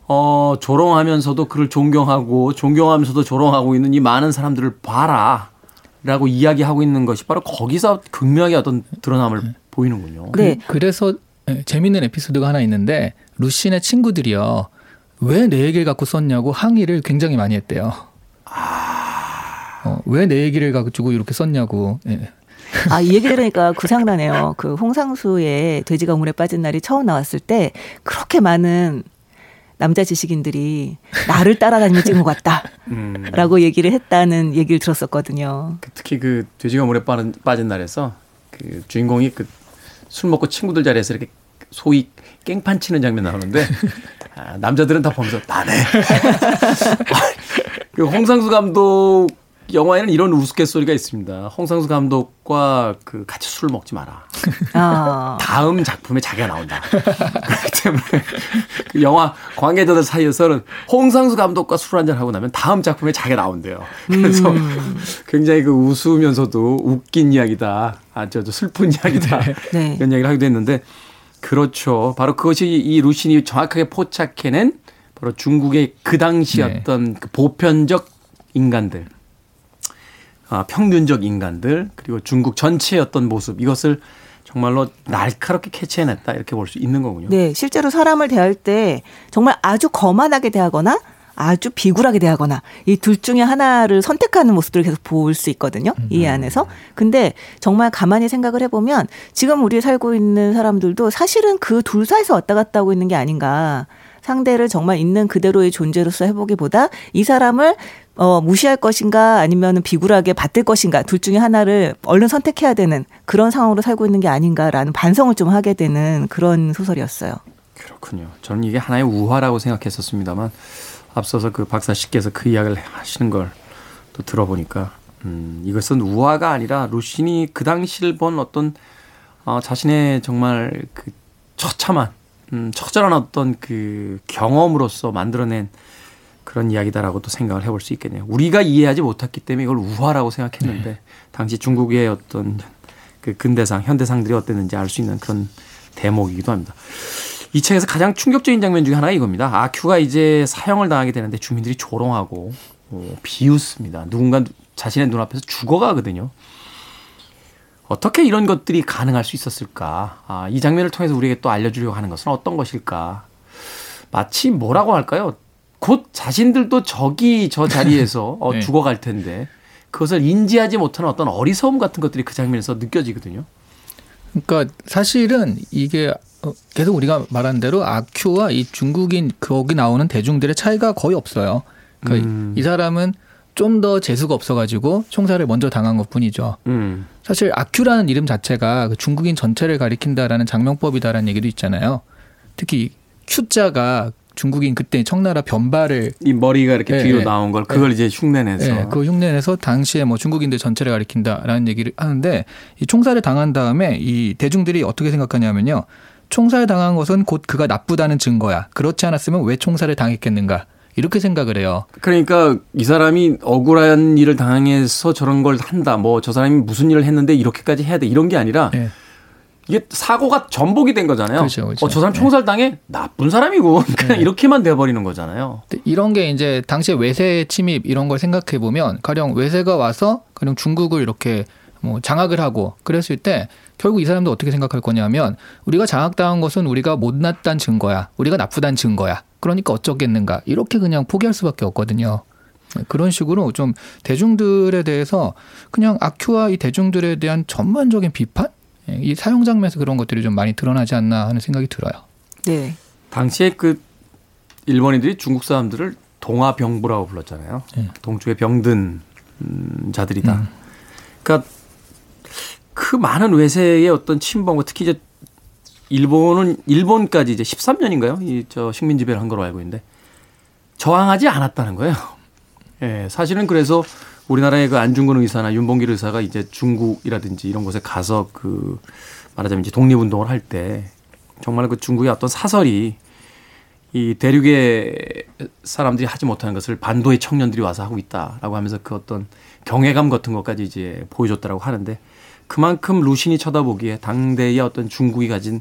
어 조롱하면서도 그를 존경하고 존경하면서도 조롱하고 있는 이 많은 사람들을 봐라. 라고 이야기하고 있는 것이 바로 거기서 극명하게 어떤 드러남을 보이는군요. 네. 그래서 예, 재밌는 에피소드가 하나 있는데 루신의 친구들이요. 왜 내 얘기를 갖고 썼냐고 항의를 굉장히 많이 했대요. 어, 왜 내 얘기를 가지고 이렇게 썼냐고. 예. 아, 이 얘기 들으니까 그 생각나네요. 그 홍상수의 돼지가 우물에 빠진 날이 처음 나왔을 때 그렇게 많은 남자 지식인들이 나를 따라다니며 찍은 것 같다. [laughs] 음. 라고 얘기를 했다는 얘기를 들었었거든요. 그 특히 그 돼지가 물에 빠진, 빠진 날에서 그 주인공이 그 술 먹고 친구들 자리에서 이렇게 소위 깽판 치는 장면 나오는데 [laughs] 아, 남자들은 다 보면서 나네. [laughs] 그 홍상수 감독 영화에는 이런 우스갯소리가 있습니다. 홍상수 감독과 그 같이 술을 먹지 마라. [laughs] 아, 다음 작품에 자기가 나온다. [laughs] 그렇기 때문에 그 영화 관계자들 사이에서는 홍상수 감독과 술 한잔 하고 나면 다음 작품에 자기가 나온대요. 그래서 굉장히 그 웃으면서도 웃긴 이야기다. 아, 저, 저 슬픈 이야기다. 네. [laughs] 이런 이야기를 하기도 했는데 그렇죠. 바로 그것이 이 루신이 정확하게 포착해낸 바로 중국의 그 당시 네. 어떤 그 보편적 인간들. 아, 평균적 인간들 그리고 중국 전체의 어떤 모습 이것을 정말로 날카롭게 캐치해냈다 이렇게 볼 수 있는 거군요. 네. 실제로 사람을 대할 때 정말 아주 거만하게 대하거나 아주 비굴하게 대하거나 이 둘 중에 하나를 선택하는 모습들을 계속 볼 수 있거든요. 이 안에서. 근데 정말 가만히 생각을 해보면 지금 우리 살고 있는 사람들도 사실은 그 둘 사이에서 왔다 갔다 하고 있는 게 아닌가. 상대를 정말 있는 그대로의 존재로서 해보기보다 이 사람을 어, 무시할 것인가 아니면 비굴하게 받들 것인가 둘 중에 하나를 얼른 선택해야 되는 그런 상황으로 살고 있는 게 아닌가라는 반성을 좀 하게 되는 그런 소설이었어요. 그렇군요. 저는 이게 하나의 우화라고 생각했었습니다만 앞서서 그 박사 씨께서 그 이야기를 하시는 걸 또 들어보니까 음, 이것은 우화가 아니라 루신이 그 당시를 본 어떤 어, 자신의 정말 그 처참한 음, 처절한 어떤 그 경험으로서 만들어낸 그런 이야기다라고 또 생각을 해볼 수 있겠네요. 우리가 이해하지 못했기 때문에 이걸 우화라고 생각했는데 당시 중국의 어떤 그 근대상, 현대상들이 어땠는지 알 수 있는 그런 대목이기도 합니다. 이 책에서 가장 충격적인 장면 중에 하나가 이겁니다. 아큐가 이제 사형을 당하게 되는데 주민들이 조롱하고 어, 비웃습니다. 누군가 자신의 눈앞에서 죽어가거든요. 어떻게 이런 것들이 가능할 수 있었을까? 아, 이 장면을 통해서 우리에게 또 알려주려고 하는 것은 어떤 것일까? 마치 뭐라고 할까요? 곧 자신들도 저기 저 자리에서 [laughs] 어, 네. 죽어갈 텐데 그것을 인지하지 못하는 어떤 어리석음 같은 것들이 그 장면에서 느껴지거든요. 그러니까 사실은 이게 어, 계속 우리가 말한 대로 아큐와 이 중국인 거기 나오는 대중들의 차이가 거의 없어요. 그러니까 음. 이 사람은 좀 더 재수가 없어가지고 총살을 먼저 당한 것 뿐이죠. 음. 사실 아큐라는 이름 자체가 그 중국인 전체를 가리킨다라는 장명법이다라는 얘기도 있잖아요. 특히 Q자가 중국인 그때 청나라 변발을 이 머리가 이렇게 네, 뒤로 네. 나온 걸 그걸 이제 흉내내서 예, 그 흉내내서 당시에 뭐 중국인들 전체를 가리킨다라는 얘기를 하는데 이 총살을 당한 다음에 이 대중들이 어떻게 생각하냐면요. 총살 당한 것은 곧 그가 나쁘다는 증거야. 그렇지 않았으면 왜 총살을 당했겠는가? 이렇게 생각을 해요. 그러니까 이 사람이 억울한 일을 당해서 저런 걸 한다. 뭐 저 사람이 무슨 일을 했는데 이렇게까지 해야 돼. 이런 게 아니라 예. 이게 사고가 전복이 된 거잖아요. 그렇죠, 그렇죠. 어, 저 사람 총살 당해 나쁜 사람이고 [laughs] 그냥 이렇게만 돼버리는 거잖아요. 이런 게 이제 당시에 외세 침입 이런 걸 생각해 보면 가령 외세가 와서 가령 중국을 이렇게 뭐 장악을 하고 그랬을 때 결국 이 사람도 어떻게 생각할 거냐면 우리가 장악당한 것은 우리가 못났다는 증거야. 우리가 나쁘다는 증거야. 그러니까 어쩌겠는가. 이렇게 그냥 포기할 수밖에 없거든요. 그런 식으로 좀 대중들에 대해서 그냥 아큐와 이 대중들에 대한 전반적인 비판? 예, 이 사용 장면에서 그런 것들이 좀 많이 드러나지 않나 하는 생각이 들어요. 네. 당시에 그 일본인들이 중국 사람들을 동아병부라고 불렀잖아요. 예. 동쪽에 병든 음, 자들이다. 그러니까 그 많은 외세의 어떤 침범과 특히 이제 일본은 일본까지 이제 13년인가요? 이 저 식민 지배를 한 걸로 알고 있는데 저항하지 않았다는 거예요. [laughs] 예, 사실은 그래서 우리나라의 그 안중근 의사나 윤봉길 의사가 이제 중국이라든지 이런 곳에 가서 그 말하자면 이제 독립운동을 할 때 정말 그 중국의 어떤 사설이 이 대륙의 사람들이 하지 못하는 것을 반도의 청년들이 와서 하고 있다라고 하면서 그 어떤 경외감 같은 것까지 이제 보여줬다라고 하는데 그만큼 루신이 쳐다보기에 당대의 어떤 중국이 가진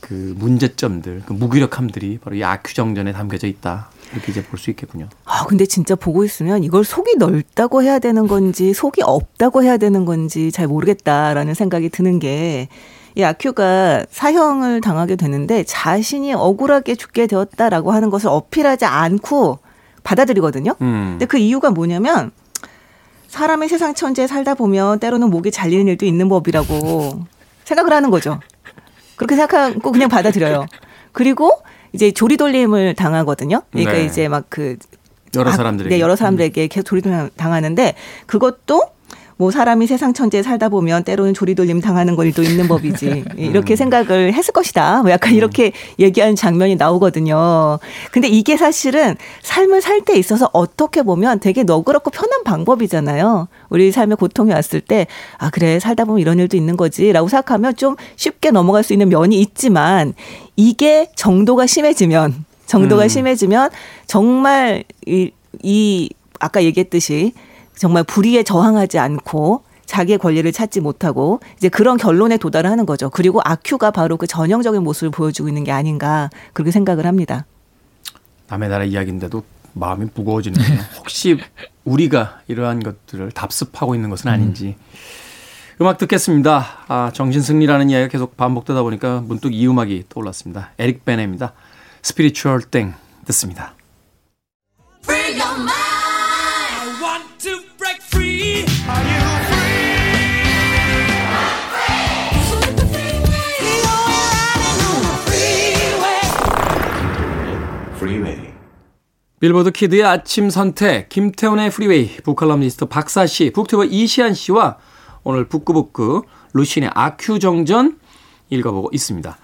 그 문제점들, 그 무기력함들이 바로 이 아큐정전에 담겨져 있다. 이렇게 이제 볼 수 있겠군요. 아, 근데 진짜 보고 있으면 이걸 속이 넓다고 해야 되는 건지 속이 없다고 해야 되는 건지 잘 모르겠다라는 생각이 드는 게 이 아큐가 사형을 당하게 되는데 자신이 억울하게 죽게 되었다라고 하는 것을 어필하지 않고 받아들이거든요. 음. 근데 그 이유가 뭐냐면 사람의 세상 천지에 살다 보면 때로는 목이 잘리는 일도 있는 법이라고 생각을 하는 거죠. 그렇게 생각하고 그냥 받아들여요. 그리고 이제 조리 돌림을 당하거든요. 그러니까 네. 이제 막그 여러 아, 사람들에게. 네, 여러 사람들에게 계속 조리돌림 당하는데 그것도 뭐 사람이 세상 천지에 살다 보면 때로는 조리돌림 당하는 일도 있는 법이지 [laughs] 이렇게 생각을 했을 것이다. 뭐 약간 이렇게 얘기하는 장면이 나오거든요. 근데 이게 사실은 삶을 살 때 있어서 어떻게 보면 되게 너그럽고 편한 방법이잖아요. 우리 삶에 고통이 왔을 때 아 그래 살다 보면 이런 일도 있는 거지 라고 생각하면 좀 쉽게 넘어갈 수 있는 면이 있지만 이게 정도가 심해지면 정도가 음. 심해지면 정말 이, 이 아까 얘기했듯이 정말 불의에 저항하지 않고 자기의 권리를 찾지 못하고 이제 그런 결론에 도달하는 거죠. 그리고 아큐가 바로 그 전형적인 모습을 보여주고 있는 게 아닌가 그렇게 생각을 합니다. 남의 나라 이야기인데도 마음이 무거워지는군요. 혹시 우리가 이러한 것들을 답습하고 있는 것은 아닌지. 음악 듣겠습니다. 아, 정신승리라는 이야기가 계속 반복되다 보니까 문득 이 음악이 떠올랐습니다. 에릭 베네입니다. Spiritual Thang 듣습니다. 빌보드 키드의 아침 선택, 김태훈의 프리웨이, 북칼럼니스트 박사 씨, 북튜버 이시안 씨와 오늘 북구북구 루쉰의 아큐정전 읽어보고 있습니다.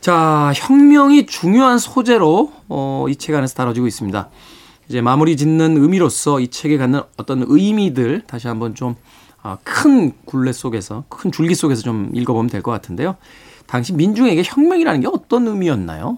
자, 혁명이 중요한 소재로 어, 이 책 안에서 다뤄지고 있습니다. 이제 마무리 짓는 의미로서 이 책에 갖는 어떤 의미들 다시 한번 좀 아, 큰 굴레 속에서, 큰 줄기 속에서 좀 읽어보면 될 것 같은데요. 당시 민중에게 혁명이라는 게 어떤 의미였나요?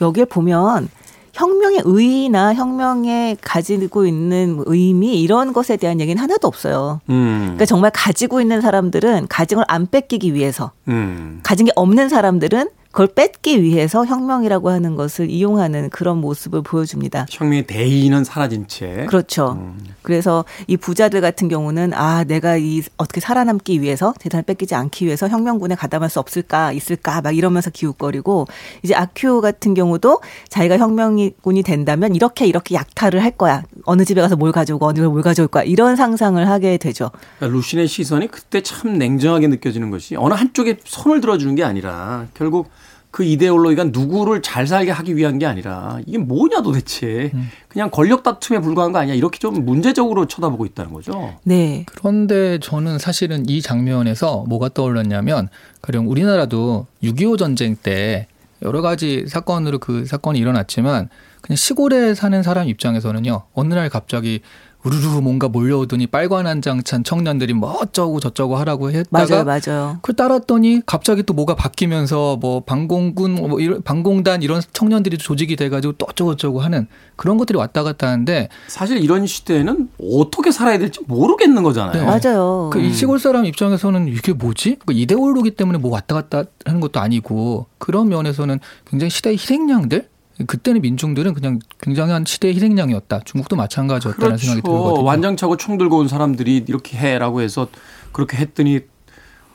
여기에 보면 혁명의 의의나 혁명에 가지고 있는 의미 이런 것에 대한 얘기는 하나도 없어요. 음, 그러니까 정말 가지고 있는 사람들은 가진 걸 안 뺏기기 위해서 음, 가진 게 없는 사람들은 그걸 뺏기 위해서 혁명이라고 하는 것을 이용하는 그런 모습을 보여줍니다. 혁명의 대의는 사라진 채. 그렇죠. 음. 그래서 이 부자들 같은 경우는 아 내가 이 어떻게 살아남기 위해서 재산을 뺏기지 않기 위해서 혁명군에 가담할 수 없을까 있을까 막 이러면서 기웃거리고 이제 아큐 같은 경우도 자기가 혁명군이 된다면 이렇게 이렇게 약탈을 할 거야 어느 집에 가서 뭘 가져오고 어느 집에 뭘 가져올 거야 이런 상상을 하게 되죠. 그러니까 루신의 시선이 그때 참 냉정하게 느껴지는 것이 어느 한쪽에 손을 들어주는 게 아니라 결국 그 이데올로기가 누구를 잘 살게 하기 위한 게 아니라 이게 뭐냐 도대체 그냥 권력 다툼에 불과한 거 아니야 이렇게 좀 문제적으로 쳐다보고 있다는 거죠. 네. 그런데 저는 사실은 이 장면에서 뭐가 떠올랐냐면 가령 우리나라도 6.25 전쟁 때 여러 가지 사건으로 그 사건이 일어났지만 그냥 시골에 사는 사람 입장에서는요 어느 날 갑자기 우르르 뭔가 몰려오더니 빨관 한 장 찬 청년들이 뭐 어쩌고 저쩌고 하라고 했다가 맞아요, 맞아요. 그걸 따랐더니 갑자기 또 뭐가 바뀌면서 뭐 방공군 뭐 이런 방공단 이런 청년들이 조직이 돼 가지고 또 어쩌고 저쩌고 하는 그런 것들이 왔다 갔다 하는데 사실 이런 시대에는 어떻게 살아야 될지 모르겠는 거잖아요. 네. 맞아요. 그이 시골 사람 입장에서는 이게 뭐지? 그 이데올로기 때문에 뭐 왔다 갔다 하는 것도 아니고 그런 면에서는 굉장히 시대의 희생양들 그때는 민중들은 그냥 굉장한 시대의 희생양이었다. 중국도 마찬가지였다는 생각이 그렇죠. 들거든요. 완장차고 총 들고 온 사람들이 이렇게 해라고 해서 그렇게 했더니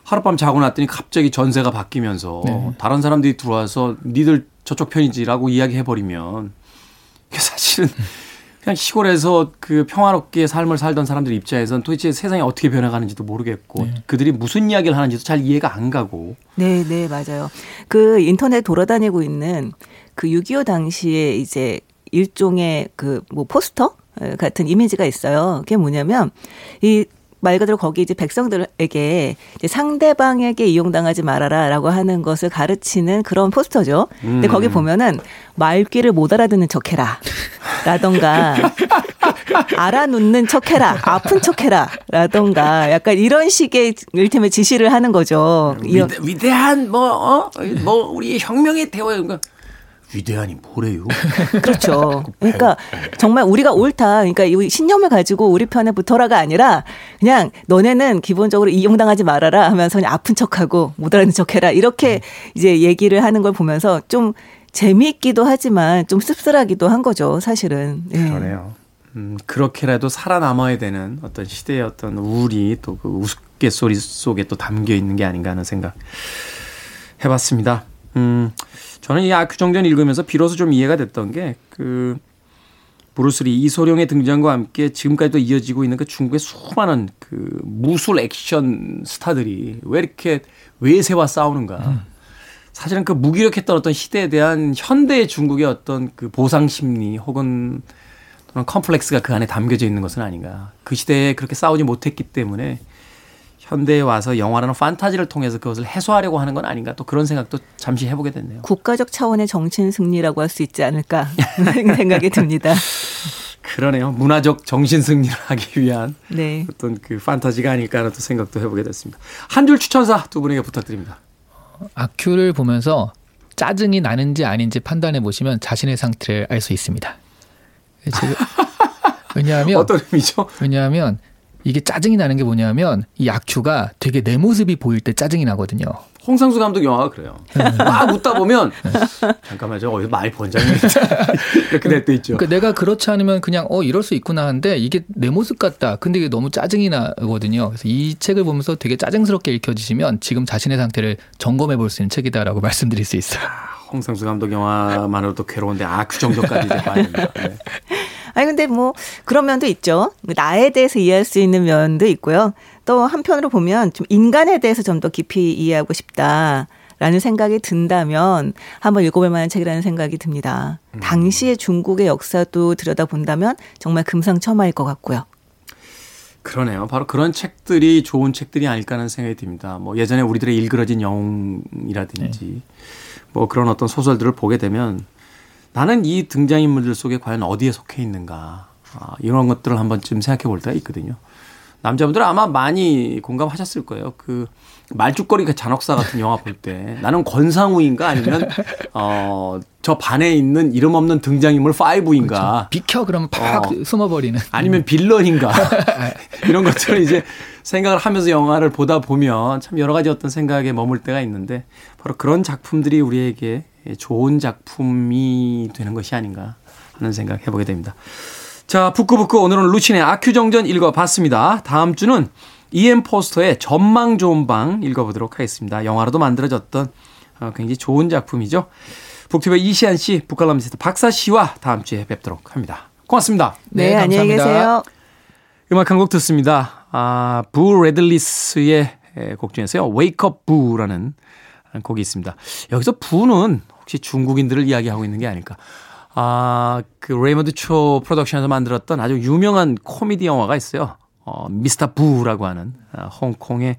하룻밤 자고 났더니 갑자기 전세가 바뀌면서 네. 다른 사람들이 들어와서 니들 저쪽 편이지라고 이야기해 버리면 이게 사실은 그냥 시골에서 그 평화롭게 삶을 살던 사람들 입장에서는 도대체 세상이 어떻게 변해가는지도 모르겠고 네. 그들이 무슨 이야기를 하는지도 잘 이해가 안 가고 네, 네, 맞아요. 그 인터넷 돌아다니고 있는 그 6.25 당시에 이제 일종의 그 뭐 포스터 같은 이미지가 있어요. 그게 뭐냐면 이말 그대로 거기 이제 백성들에게 이제 상대방에게 이용당하지 말아라라고 하는 것을 가르치는 그런 포스터죠. 근데 거기 보면은 말귀를 못 알아듣는 척해라. 라던가 [laughs] 알아놓는 척해라 아픈 척해라 라던가 약간 이런 식의 일테면 지시를 하는 거죠. 이런- 위대, 위대 한 뭐, 어? 뭐 우리 혁명의 대화 그러니까 위대한이 뭐래요? [laughs] 그렇죠. 그러니까 정말 우리가 옳다. 그러니까 이 신념을 가지고 우리 편에 붙어라가 아니라 그냥 너네는 기본적으로 이용당하지 말아라 하면서 그냥 아픈 척하고 못 알아듣는 척해라 이렇게 이제 얘기를 하는 걸 보면서 좀 재미있기도 하지만 좀 씁쓸하기도 한 거죠. 사실은. 예. 그러네요. 음, 그렇게라도 살아남아야 되는 어떤 시대의 어떤 우울이 또 그 우스갯소리 속에 또 담겨 있는 게 아닌가 하는 생각 해봤습니다. 음, 저는 이 아큐정전 읽으면서 비로소 좀 이해가 됐던 게 그 브루스리 이소룡의 등장과 함께 지금까지도 이어지고 있는 그 중국의 수많은 그 무술 액션 스타들이 왜 이렇게 외세와 싸우는가. 사실은 그 무기력했던 어떤 시대에 대한 현대의 중국의 어떤 그 보상 심리 혹은 또는 컴플렉스가 그 안에 담겨져 있는 것은 아닌가. 그 시대에 그렇게 싸우지 못했기 때문에 현대에 와서 영화라는 판타지를 통해서 그것을 해소하려고 하는 건 아닌가. 또 그런 생각도 잠시 해보게 됐네요. 국가적 차원의 정신 승리라고 할 수 있지 않을까 [laughs] 생각이 듭니다. 그러네요. 문화적 정신 승리를 하기 위한 네. 어떤 그 판타지가 아닐까 하는 또 생각도 해보게 됐습니다. 한 줄 추천사 두 분에게 부탁드립니다. 아큐를 보면서 짜증이 나는지 아닌지 판단해 보시면 자신의 상태를 알 수 있습니다. [laughs] 왜냐하면 어떤 의미죠? 왜냐하면 이게 짜증이 나는 게 뭐냐면 이 아큐가 되게 내 모습이 보일 때 짜증이 나거든요. 홍상수 감독 영화가 그래요. 막 웃다 보면 잠깐만 저 어디서 많이 본 장면 이렇게 [laughs] 될 때 있죠. 그러니까 내가 그렇지 않으면 그냥 어 이럴 수 있구나 하는데 이게 내 모습 같다. 근데 이게 너무 짜증이 나거든요. 그래서 이 책을 보면서 되게 짜증스럽게 읽혀지시면 지금 자신의 상태를 점검해 볼 수 있는 책이다라고 [laughs] 말씀드릴 수 있어요. 홍상수 감독 영화만으로도 괴로운데 아그 정도까지 이제 봐야 된다. 네. [laughs] 아니 근데 뭐 그런 면도 있죠. 나에 대해서 이해할 수 있는 면도 있고요. 또 한편으로 보면 좀 인간에 대해서 좀 더 깊이 이해하고 싶다 라는 생각이 든다면 한번 읽어볼 만한 책이라는 생각이 듭니다. 당시의 중국의 역사도 들여다본다면 정말 금상첨화일 것 같고요. 그러네요. 바로 그런 책들이 좋은 책들이 아닐까 하는 생각이 듭니다. 뭐 예전에 우리들의 일그러진 영웅이라든지 뭐 그런 어떤 소설들을 보게 되면 나는 이 등장인물들 속에 과연 어디에 속해 있는가 아, 이런 것들을 한 번쯤 생각해 볼 때가 있거든요. 남자분들 아마 많이 공감하셨을 거예요. 그 말죽거리 잔혹사 같은 영화 볼 때 나는 권상우인가 아니면 어 저 반에 있는 이름 없는 등장인물 5인가 비켜 그러면 팍 어. 숨어버리는. 아니면 빌런인가 [laughs] 이런 것들을 이제 생각을 하면서 영화를 보다 보면 참 여러 가지 어떤 생각에 머물 때가 있는데 바로 그런 작품들이 우리에게 좋은 작품이 되는 것이 아닌가 하는 생각 해보게 됩니다. 자, 북구북구 오늘은 루쉰의 아큐정전 읽어봤습니다. 다음 주는 이엠 포스터의 전망 좋은 방 읽어보도록 하겠습니다. 영화로도 만들어졌던 어, 굉장히 좋은 작품이죠. 북튜버 이시안 씨, 북칼럼니스트 박사 씨와 다음 주에 뵙도록 합니다. 고맙습니다. 네, 네, 안녕히 감사합니다. 계세요. 음악 한 곡 듣습니다. 아, 부 래들리스의 에, 곡 중에서요. Wake Up Boo라는 곡이 있습니다. 여기서 부는 혹시 중국인들을 이야기하고 있는 게 아닐까. 아, 그 레이먼드 초 프로덕션에서 만들었던 아주 유명한 코미디 영화가 있어요. 어, 미스터 부라고 하는 아, 홍콩의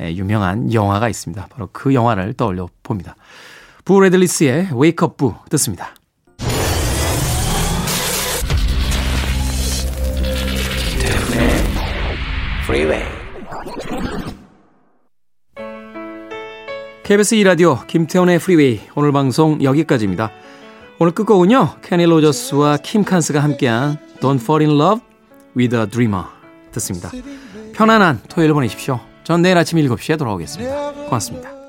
에, 유명한 영화가 있습니다. 바로 그 영화를 떠올려 봅니다. 부 래들리스의 Up Boo 듣습니다. Freeway. KBS 2라디오 김태훈의 프리웨이 오늘 방송 여기까지입니다. 오늘 끝곡은요. 케니 로저스와 킴 칸스가 함께한 Don't Fall in Love with a Dreamer 듣습니다. 편안한 토요일 보내십시오. 전 내일 아침 7시에 돌아오겠습니다. 고맙습니다.